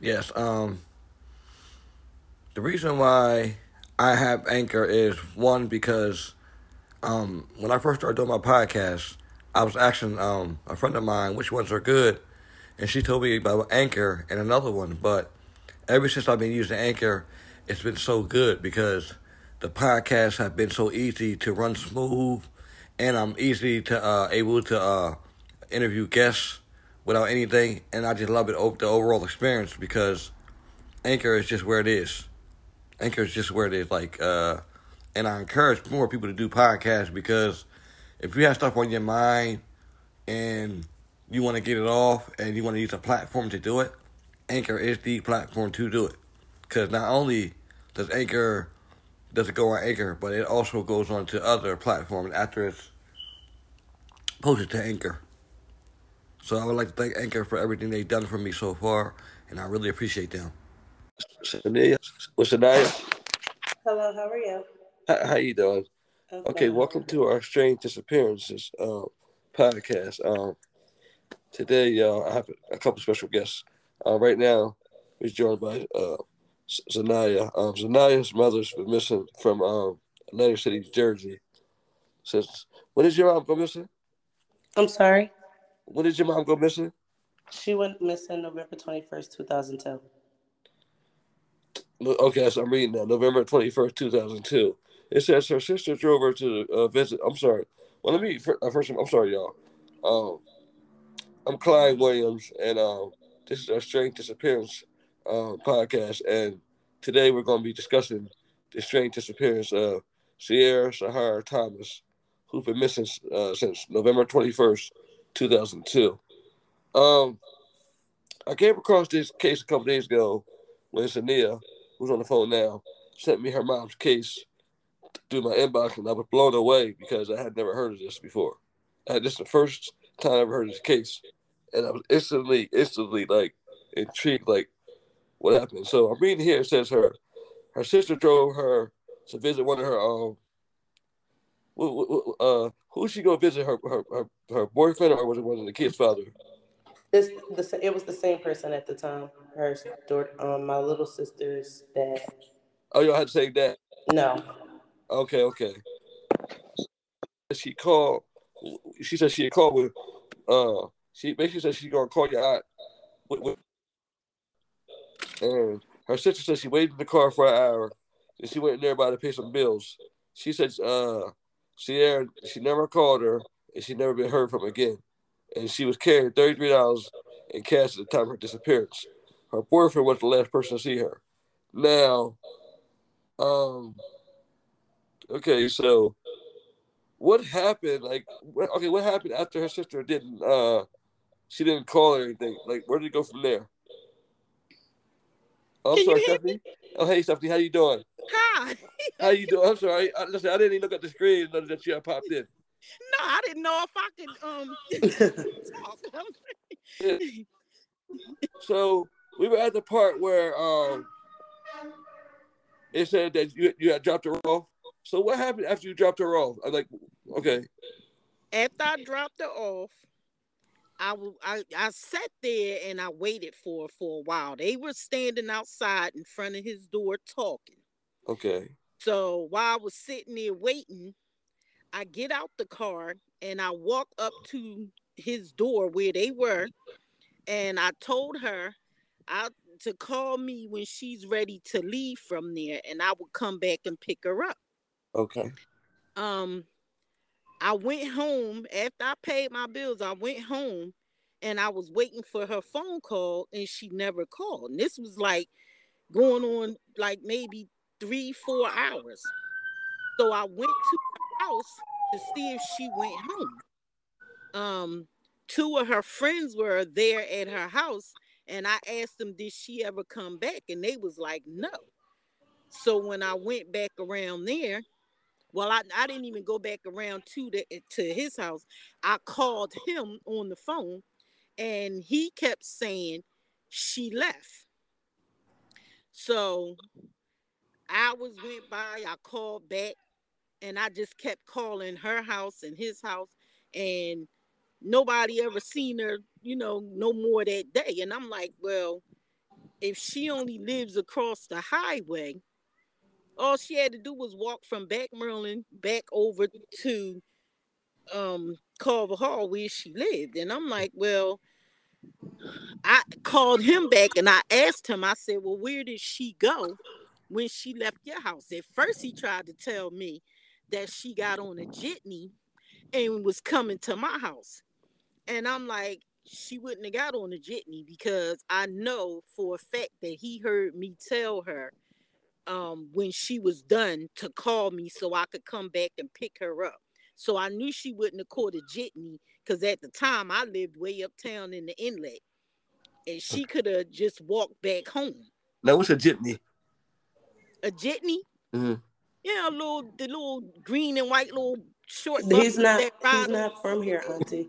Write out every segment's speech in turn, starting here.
Yes. Um. The reason why I have Anchor is one because um when I first started doing my podcast, I was asking um a friend of mine which ones are good, and she told me about Anchor and another one. But ever since I've been using Anchor, it's been so good because the podcasts have been so easy to run smooth, and I'm easy to uh able to uh interview guests without anything, and I just love it the overall experience because Anchor is just where it is. Anchor is just where it is. Like, uh, and I encourage more people to do podcasts because if you have stuff on your mind and you want to get it off and you want to use a platform to do it, Anchor is the platform to do it. Because not only does Anchor does it go on Anchor, but it also goes on to other platforms after it's posted to Anchor. So I would like to thank Anchor for everything they've done for me so far, and I really appreciate them. Sanaya, what's Sanaya? Hello, how are you? How, how you doing? I'm Okay, welcome to our Strange Disappearances um, podcast. Um, today, uh, I have a couple special guests. Uh, right now, we're joined by uh, Zanaya. Um, Zanaya's mother's been missing from um, Atlantic City, Jersey. Since when did your mom go missing? I'm sorry. When did your mom go missing? She went missing November 21st, 2002. Okay, so I'm reading now. November 21st, 2002. It says her sister drove her to uh, visit. I'm sorry. Well, let me uh, first. I'm sorry, y'all. Um, I'm Clyde Williams, and um, this is our Strange Disappearance um, podcast. And today we're going to be discussing the strange disappearance of Sierra Sahara Thomas, who's been missing uh, since November 21st, 2002. Um, I came across this case a couple days ago when Sania, who's on the phone now, sent me her mom's case through my inbox, and I was blown away because I had never heard of this before. Uh, this is the first time I ever heard of this case, and I was instantly, instantly like intrigued, like what happened. So I'm reading here. It says her, her sister drove her to visit one of her um, uh, who's she gonna visit? Her, her her her boyfriend, or was it one of the kids' father? It's the, it was the same person at the time. Her daughter, um, my little sister's dad. Oh, y'all had to say that. No. Okay, okay. She called. She said she had called with. Uh, she basically said she's gonna call your aunt. With, with, and her sister said she waited in the car for an hour, and she went nearby to pay some bills. She said, uh, Sierra, she never called her, and she never been heard from again. And she was carrying thirty three dollars in cash at the time of her disappearance. Her boyfriend was the last person to see her. Now, um, okay, so what happened? Like, okay, what happened after her sister didn't? uh She didn't call or anything. Like, where did it go from there? Oh, I'm Can sorry, hear Stephanie. Oh, hey, Stephanie, how you doing? Hi. How you doing? I'm sorry. I, listen, I didn't even look at the screen and that you popped in. No, I didn't know if I could um talk. Yeah. So we were at the part where um it said that you you had dropped her off. So what happened after you dropped her off? I'm like, okay, After I dropped her off, I, I I sat there and I waited for for a while. They were standing outside in front of his door talking. okay, So while I was sitting there waiting, I get out the car and I walk up to his door where they were, and I told her I to call me when she's ready to leave from there, and I would come back and pick her up. okay, Um, I went home after I paid my bills. I went home and I was waiting for her phone call, and she never called. And this was like going on like maybe three, four hours. So I went to her house to see if she went home. Um, two of her friends were there at her house, and I asked them, "Did she ever come back?" And they was like, "No." So when I went back around there, well, I, I didn't even go back around to the eh, to his house. I called him on the phone, and he kept saying she left. So hours went by. I called back, and I just kept calling her house and his house, and nobody ever seen her. You know, no more that day. And I'm like, well, if she only lives across the highway, all she had to do was walk from back Maryland back over to um Carver Hall where she lived. And I'm like, well, I called him back and I asked him, I said, Well, where did she go when she left your house? At first, he tried to tell me that she got on a jitney and was coming to my house. And I'm like, she wouldn't have got on a jitney because I know for a fact that he heard me tell her um, when she was done to call me so I could come back and pick her up. So I knew she wouldn't have caught a jitney because at the time I lived way uptown in the inlet and she could have just walked back home. Now, what's a jitney? A jitney? Mm-hmm. Yeah, a little the little green and white little short. He's not. that He's not from here, Auntie.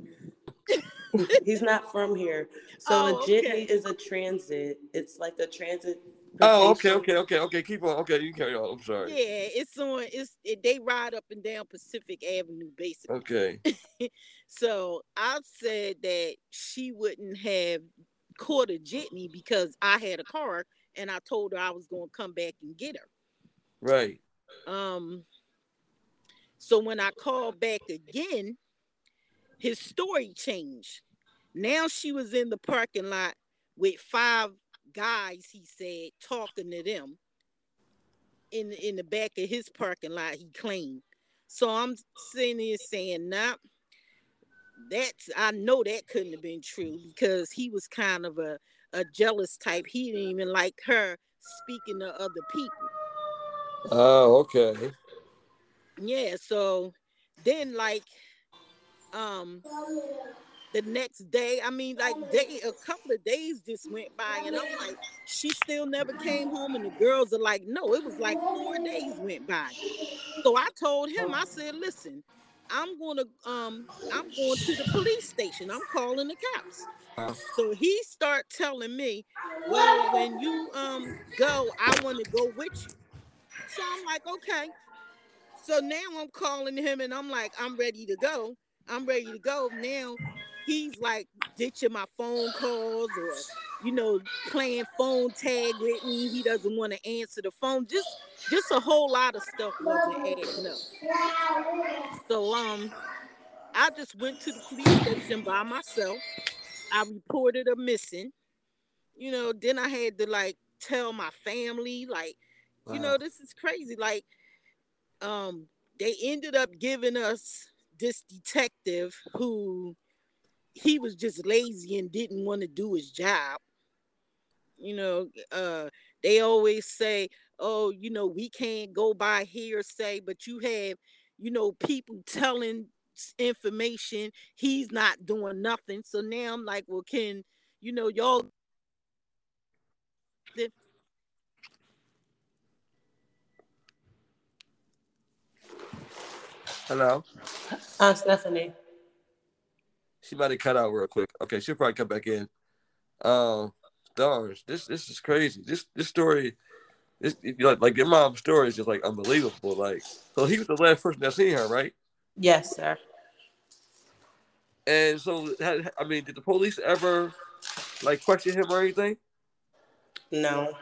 he's not from here. So Oh, a jitney okay. is a transit. It's like a transit. Oh, okay, okay, okay, okay. Keep on. Okay, you can carry on. I'm sorry. Yeah, it's on. It's it, they ride up and down Pacific Avenue, basically. Okay. So I said that she wouldn't have caught a jitney because I had a car, and I told her I was going to come back and get her. Right. Um. So when I called back again, his story changed. Now she was in the parking lot with five guys. He said talking to them in in the back of his parking lot. He claimed. So I'm sitting here saying, nah, that's I know that couldn't have been true because he was kind of a a jealous type. He didn't even like her speaking to other people. Oh, okay. Yeah, so then like um the next day, I mean like day a couple of days just went by and I'm like, she still never came home and the girls are like, no, it was like four days went by. So I told him, I said, listen, I'm gonna um I'm going to the police station. I'm calling the cops. Wow. So he start telling me, well, when you um go, I want to go with you. So I'm like, okay. So now I'm calling him and I'm like, I'm ready to go. I'm ready to go. Now he's like ditching my phone calls or you know playing phone tag with me. He doesn't want to answer the phone. Just just a whole lot of stuff wasn't adding up. So um I just went to the police station by myself. I reported a missing. You know, then I had to like tell my family, like, you know, this is crazy. Like, um, they ended up giving us this detective who he was just lazy and didn't want to do his job. You know, uh, they always say, oh, you know, we can't go by hearsay, but you have, you know, people telling information. He's not doing nothing. So now I'm like, well, can, you know, y'all Hello. Aunt Stephanie. She might have cut out real quick. Okay, she'll probably come back in. Um, darn, this this is crazy. This this story, this you know, like your mom's story is just like unbelievable. Like, so he was the last person that seen her, right? Yes, sir. And so, had, I mean, did the police ever like question him or anything? No.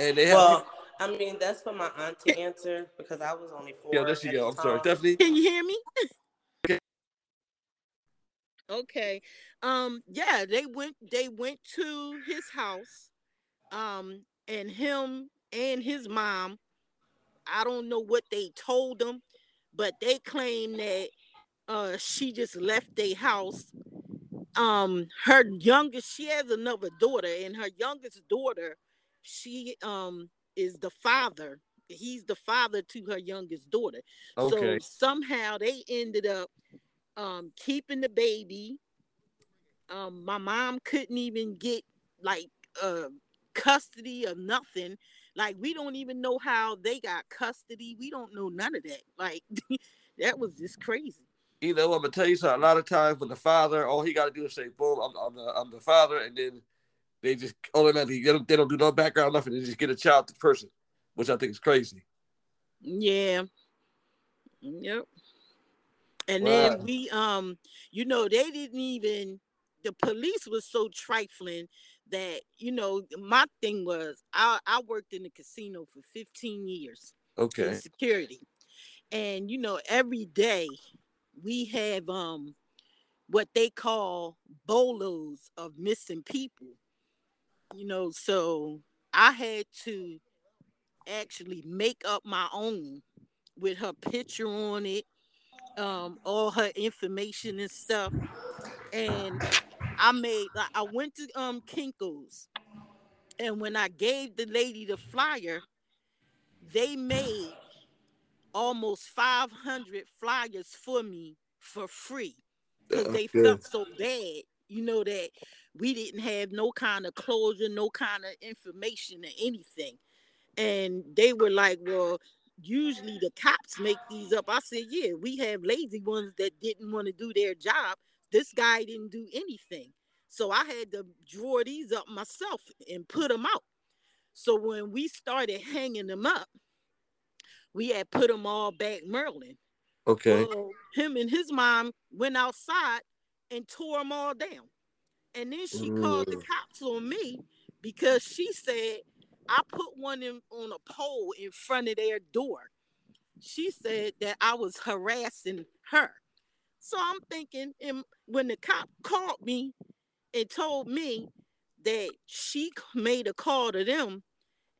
And they had, Well, I mean, that's for my aunt to answer because I was only four. yeah, there she go. I'm sorry, time. Stephanie. Can you hear me? Okay. Um yeah, they went they went to his house. Um and him and his mom I don't know what they told them, but they claim that uh she just left their house. Um her youngest she has another daughter and her youngest daughter she um is the father. He's the father to her youngest daughter. Okay. So somehow they ended up um, keeping the baby. Um, my mom couldn't even get like uh, custody of nothing. Like we don't even know how they got custody. We don't know none of that. Like that was just crazy. You know, I'm gonna tell you something. A lot of times when the father, all he got to do is say, "Boom, I'm, I'm the I'm the father," and then they just automatically they don't, they don't do no background nothing. They just get a child to the person, which I think is crazy. Yeah. Yep. And Wow. then we um, you know, they didn't even the police was so trifling that you know my thing was I I worked in the casino for 15 years Okay. in security, and you know every day we have um what they call bolos of missing people. You know, so I had to actually make up my own with her picture on it, um, all her information and stuff. And I made like I went to um Kinko's and when I gave the lady the flyer, they made almost 500 flyers for me for free because they good. felt so bad, you know, that we didn't have no kind of closure, no kind of information or anything. And they were like, Well, usually the cops make these up. I said, Yeah, we have lazy ones that didn't want to do their job. This guy didn't do anything. So I had to draw these up myself and put them out. So when we started hanging them up, we had put them all back Maryland. Okay. Well, him and his mom went outside and tore them all down. And then she called the Mm. cops on me because she said I put one in, on a pole in front of their door. She said that I was harassing her. So I'm thinking, and when the cop called me and told me that she made a call to them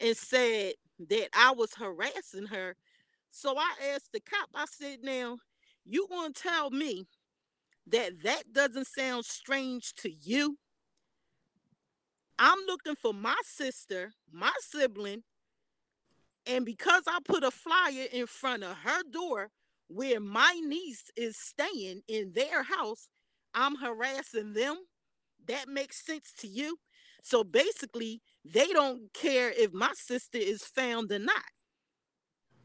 and said that I was harassing her. So I asked the cop, I said, now, you to tell me that that doesn't sound strange to you? I'm looking for my sister, my sibling, and because I put a flyer in front of her door where my niece is staying in their house, I'm harassing them. That makes sense to you. So basically, they don't care if my sister is found or not.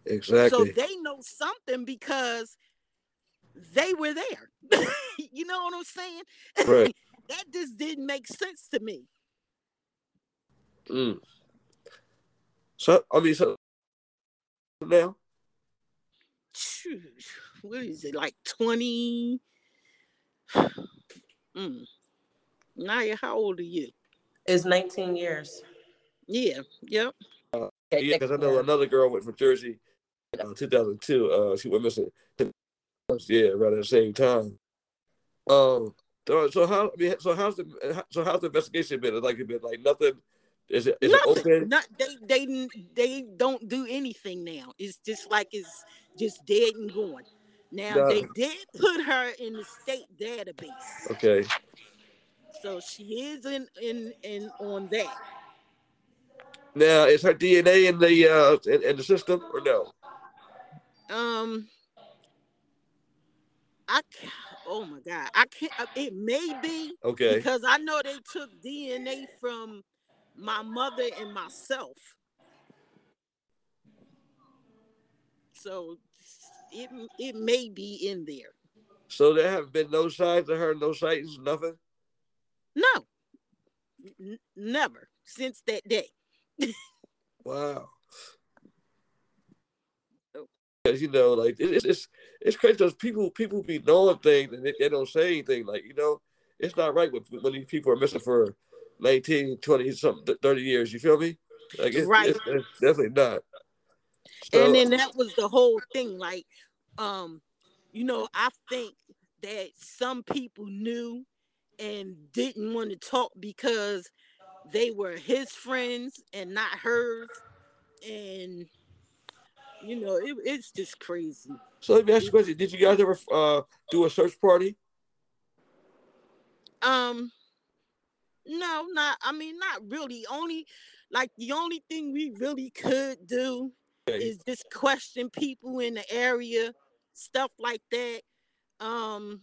Exactly. So they know something because they were there. you know what I'm saying? Right. that just didn't make sense to me. Mm. So I mean, so now What is it like 20? mm. Naya, how old are you? It's 19 years. Yeah, yep. yeah, because I know another girl went from Jersey, uh, 2002. Uh, she went missing. Yeah, around the same time. Um. So so how? I mean, so how's the so how's the investigation been? Like it been like nothing? Is it is it Nothing. open? Not they they they don't do anything now. It's just like it's just dead and gone. Now No. they did put her in the state database. Okay. So she is in in in on that. Now is her DNA in the uh in, in the system or no? Um, I oh my god, I can't. uh, It may be Okay. because I know they took DNA from my mother and myself. So it it may be in there. So there have been no signs of her, no sightings, nothing. No, N- never since that day. Wow. Oh. Because you know, like it's it's it's crazy because people people be knowing things and they, they don't say anything. Like you know, it's not right when when these people are missing for 19, 20, something, thirty years. You feel me? Like it's, Right. it's, it's definitely not. So, and then that was the whole thing like um you know i think that some people knew and didn't want to talk because they were his friends and not hers and you know it, it's just crazy so let me ask you a question: Did you guys ever uh do a search party? um no not i mean not really only like the only thing we really could do Okay. is just question people in the area, stuff like that. Um,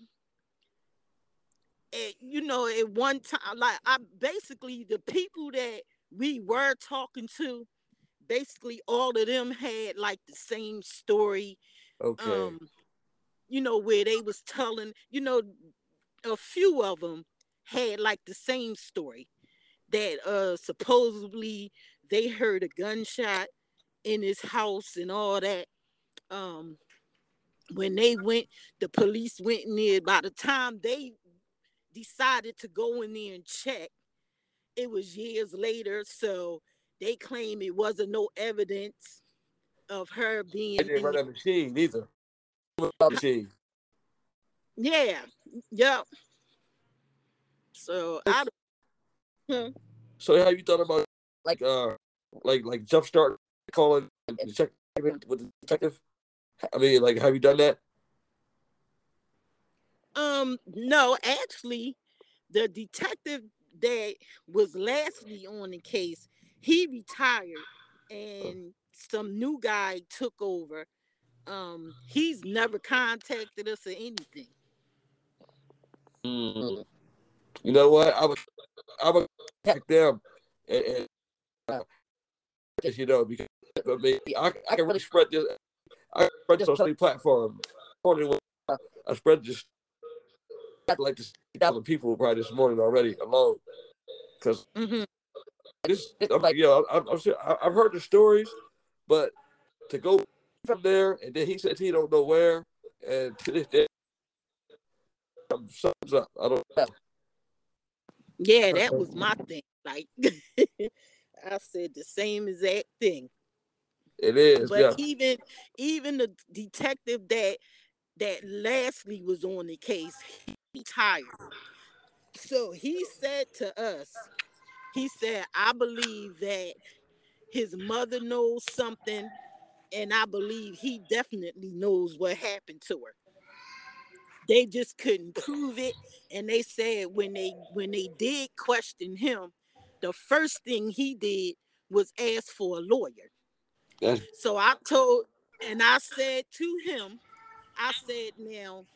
and, you know, at one time, like I basically the people that we were talking to, basically all of them had like the same story. Okay. Um, you know, where they was telling, you know, a few of them had like the same story that uh supposedly they heard a gunshot in his house and all that. Um, when they went, the police went in there. By the time they decided to go in there and check, it was years later, so they claim it wasn't no evidence of her being. They didn't run the- machine either. Machine. yeah, yep. So I don't- So have you thought about like uh like like jumpstart calling and check with the detective? I mean, like, have you done that? um no, actually, the detective that was lastly on the case, he retired and some new guy took over. Um, he's never contacted us or anything. You know what? I would I would check them and, and uh, you know because I mean I, I can really spread this I can spread this on many platforms. I spread this like this thousand people probably this morning already alone because hmm this I'm like yo I'm, I'm sure I- I've heard the stories, but to go from there and then he says he don't know where and to this day something- something's up. I don't know. Yeah, that was my thing. Like I said the same exact thing. It is, But yeah. even even the detective that that lastly was on the case, he retired. So he said to us, he said, I believe that his mother knows something, and I believe he definitely knows what happened to her. They just couldn't prove it. And they said when they when they did question him, the first thing he did was ask for a lawyer. That's, So I told, and I said to him, I said, now,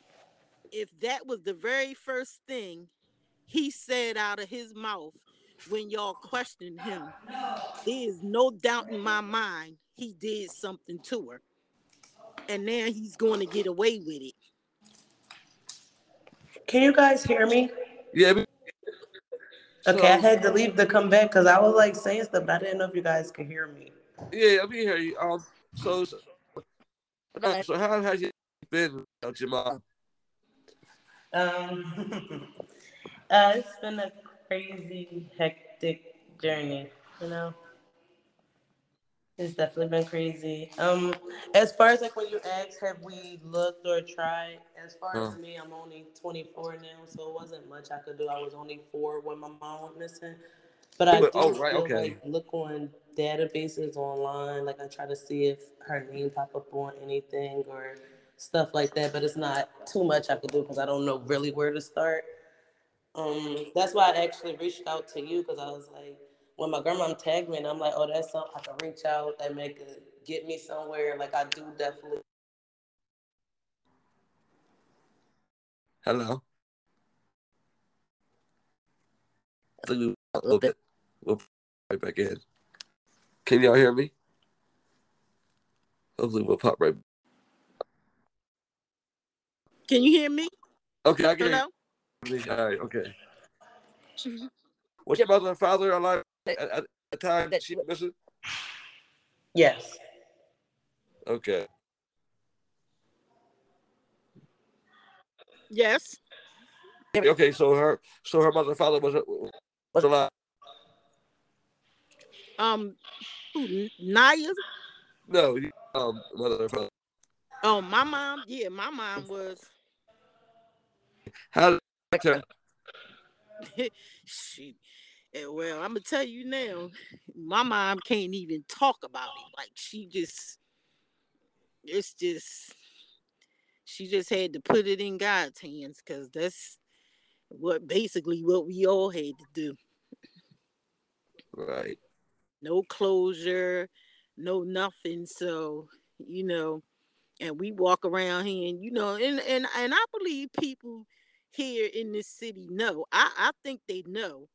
if that was the very first thing he said out of his mouth when y'all questioned him, there is no doubt in my mind he did something to her. And now he's going to get away with it. Can you guys hear me? yeah, we- Okay, I had to leave to come back because I was like saying stuff, but I didn't know if you guys could hear me. yeah, I mean, hear you. Um, so, so, so how has you been, Jamal? Um, uh, it's been a crazy, hectic journey. You know, it's definitely been crazy. Um, as far as like when you asked, have we looked or tried? As far as me, I'm only 24 now, so it wasn't much I could do. I was only four when my mom went missing. But I do Oh, right, still, okay. like look on databases online. Like I try to see if her name pop up on anything or stuff like that. But it's not too much I could do because I don't know really where to start. Um, that's why I actually reached out to you because I was like, when my grandma tagged me, and I'm like, oh, that's something I can reach out that make it get me somewhere. Like I do definitely. Hello. I think we a little bit. We'll right back in. Can y'all hear me? Hopefully, we'll pop right. Can you hear me? Okay, I can hear you. All right, okay. What's your mother and father alive at, at the time that she was? Yes. Okay. Yes. Okay, so her, so her mother and father was was alive. Um, Naya? No, um, mother and father. Oh, my mom. Yeah, my mom was. How? did- Well, I'm gonna tell you now, my mom can't even talk about it. Like she just, it's just, she just had to put it in God's hands because that's what basically what we all had to do. Right. No closure, no nothing. So you know, and we walk around here, and you know, and and and I believe people here in this city know. I I think they know.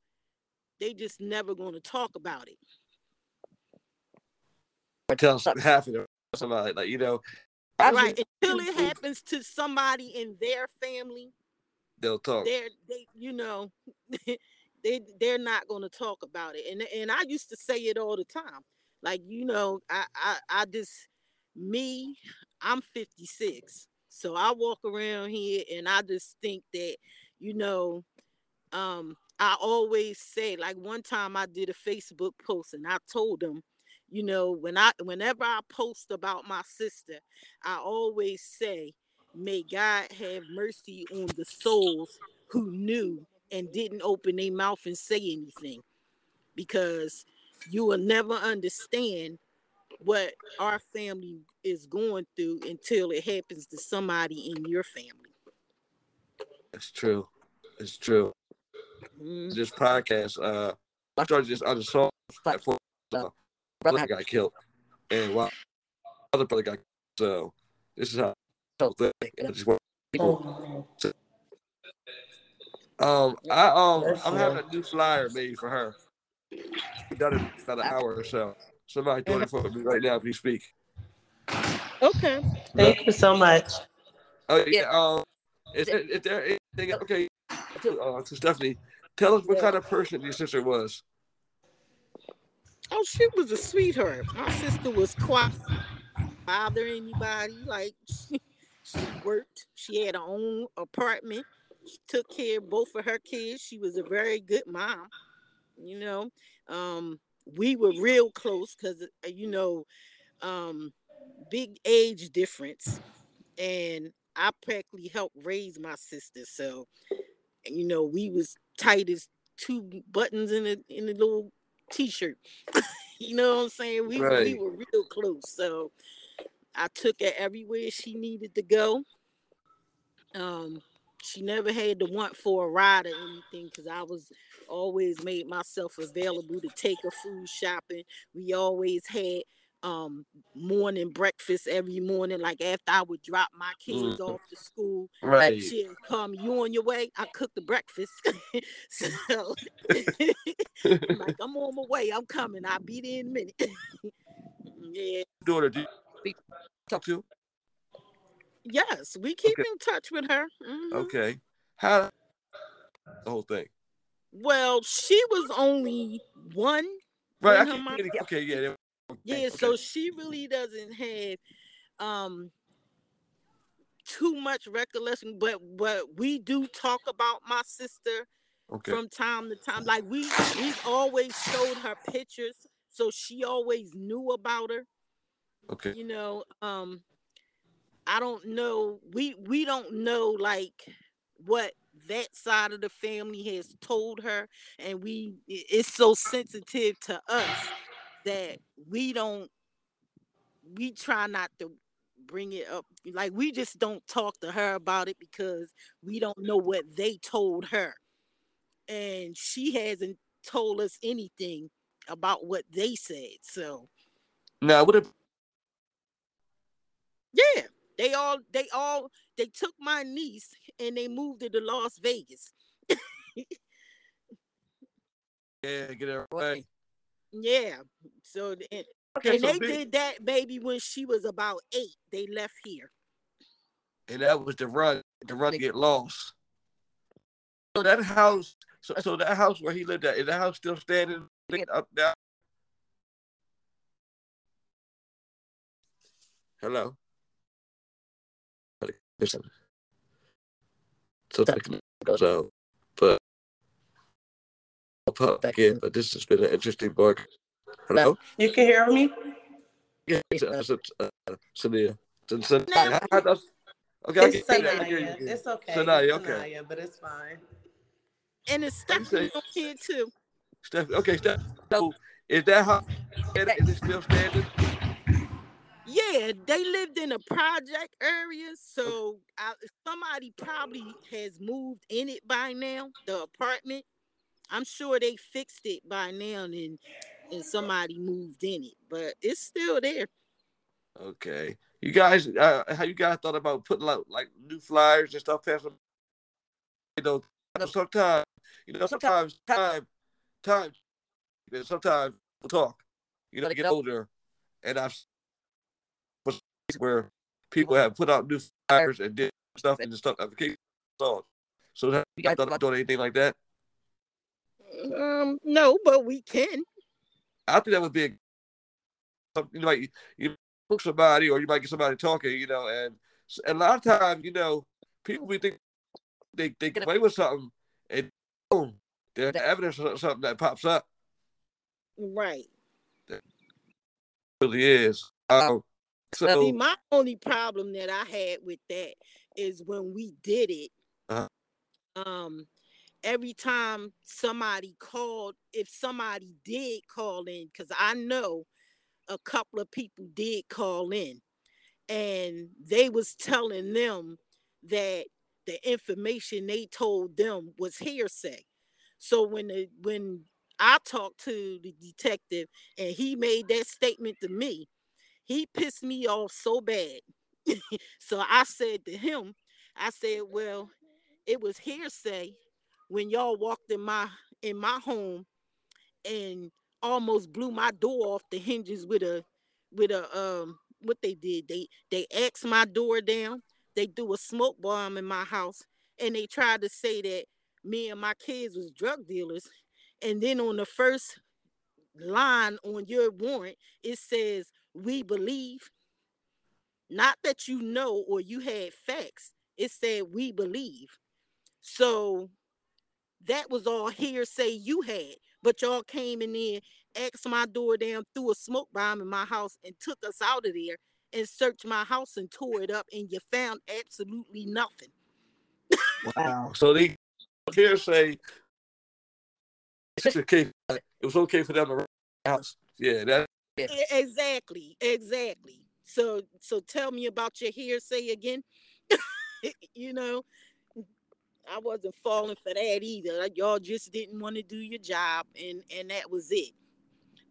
They just never going to talk about it. I tell them something happened to somebody, like you know, right until it happens to somebody in their family they'll talk. they're they you know they they're not going to talk about it and and i used to say it all the time like you know i i, I just me i'm 56 so i walk around here and i just think that you know um I always say, like one time I did a Facebook post and I told them, you know, when I whenever I post about my sister, I always say, may God have mercy on the souls who knew and didn't open their mouth and say anything. Because you will never understand what our family is going through until it happens to somebody in your family. It's true. It's true. Mhm. This podcast, uh, I started this on the song platform. Uh, brother got killed, and while other brother got killed. So this is how I think. I just want people. Um, I um, I'm having a new flyer made for her. We done it about an hour or so. Somebody doing it for me right now if you speak. Okay. Thank you so much. Oh yeah. Um, is, there- is there anything? Okay. Uh, to Stephanie, tell us what kind of person your sister was. Oh, she was a sweetheart. My sister was quiet, bother anybody. Like she, she worked. She had her own apartment. She took care of both of her kids. She was a very good mom. You know, um, we were real close because you know, um, big age difference, and I practically helped raise my sister. So, you know, we was tight as two buttons in a in a little t-shirt. you know what I'm saying? We, we were real close. So I took her everywhere she needed to go. Um, she never had to want for a ride or anything because I was always made myself available to take her food shopping. We always had um morning breakfast every morning. Like after I would drop my kids Mhm. off to school, Right. She'd come, you on your way? I cook the breakfast. so I'm like, I'm on my way. I'm coming. I'll be there in a minute. yeah. Daughter, do you talk to? Yes, we keep Okay. in touch with her. Mhm. Okay. How the whole thing? Well, she was only one. Right. I When her keep mom- getting, okay. Yeah. Yeah, okay. so she really doesn't have um too much recollection, but but we do talk about my sister Okay. from time to time. Like we we've always showed her pictures, so she always knew about her. Okay. You know, um, I don't know. We we don't know like what that side of the family has told her, and we it's so sensitive to us that we don't we try not to bring it up. Like we just don't talk to her about it because we don't know what they told her. And she hasn't told us anything about what they said so. Now, what if yeah they all they all they took my niece and they moved her to las vegas. Yeah, get it right? Yeah so and, Okay. and So they big, did that baby when she was about eight they left here and that was the run. The run get lost. So that house. So, so that house where he lived at is that house still standing up now? Hello. So, so, but pop back in. But this has been an interesting book. Hello. You can hear me? Yeah, it's, it's, it's, uh, Sania. It's, it's, how, how okay, I It's can hear you, I can hear Sanaya. It's okay. Sanaya, It's okay. Sanaya, but it's fine. and it's Let me Stephanie say- on here too Steph, okay, Steph, so is that how is it still standing? Yeah, they lived in a project area, so I, somebody probably has moved in it by now. The apartment, I'm sure they fixed it by now, and and somebody moved in it, but it's still there. Okay, you guys, uh, how you guys thought about putting out like new flyers and stuff? Passing, you know, sometimes, you know, sometimes time, time, you know, sometimes we'll talk. You know, get older, and I've where people have put out new flyers and did stuff and stuff. So have you guys thought about doing anything like that? Um, no, but we can. I think that would be a, you know, like you book somebody or you might get somebody talking, you know, and, and a lot of times, you know, people we think they they get away with something and boom, there's That- evidence of something that pops up. Right. really is. Um, See, so my only problem that I had with that is when we did it. Uh-huh. Um, every time somebody called, if somebody did call in, because I know a couple of people did call in, and they was telling them that the information they told them was hearsay. So when the when I talked to the detective and he made that statement to me, he pissed me off so bad. so I said to him, I said, "Well, it was hearsay when y'all walked in my in my home and almost blew my door off the hinges with a with a um what they did they they axed my door down they threw a smoke bomb in my house and they tried to say that me and my kids was drug dealers. And then on the first line on your warrant it says we believe. Not that you know or you had facts it said we believe. So that was all hearsay you had but y'all came in there axed my door down threw a smoke bomb in my house and took us out of there and searched my house and tore it up and you found absolutely nothing Wow. so they hearsay. It's okay. It was okay for them to run the house. Yeah, that exactly exactly so so tell me about your hearsay again you know i wasn't falling for that either. Like, y'all just didn't want to do your job and and that was it.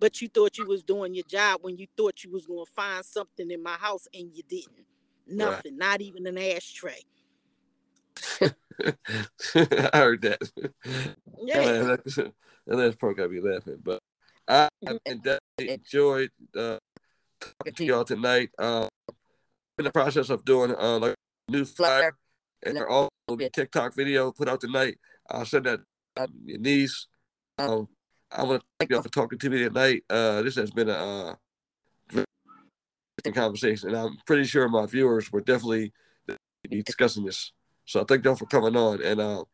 But you thought you was doing your job when you thought you was going to find something in my house and you didn't. Nothing not even an ashtray. I heard that. yeah. Man, that's, and that's got me laughing. But I definitely enjoyed uh, talking to y'all tonight. Um, in the process of doing uh, like a new flyer and they're all be TikTok video put out tonight. I'll send that to your niece. Um, I want to thank y'all for talking to me tonight. Uh, this has been a uh, interesting conversation, and I'm pretty sure my viewers were definitely be discussing this. So I thank y'all for coming on and uh,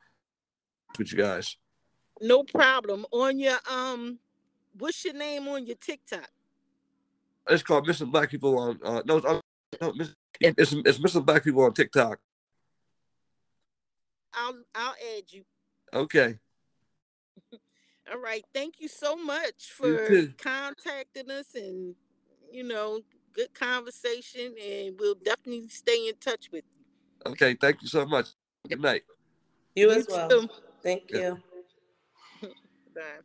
with you guys. no problem on your um what's your name on your tiktok It's called Missing Black People on. Uh, no, it's, no miss, it's it's Missing Black People on TikTok. I'll i'll add you Okay, All right. Thank you so much for contacting us and, you know, good conversation. And we'll definitely stay in touch with you. okay. Thank you so much. Good night. You as well. too. Thank Yeah. you. Bye.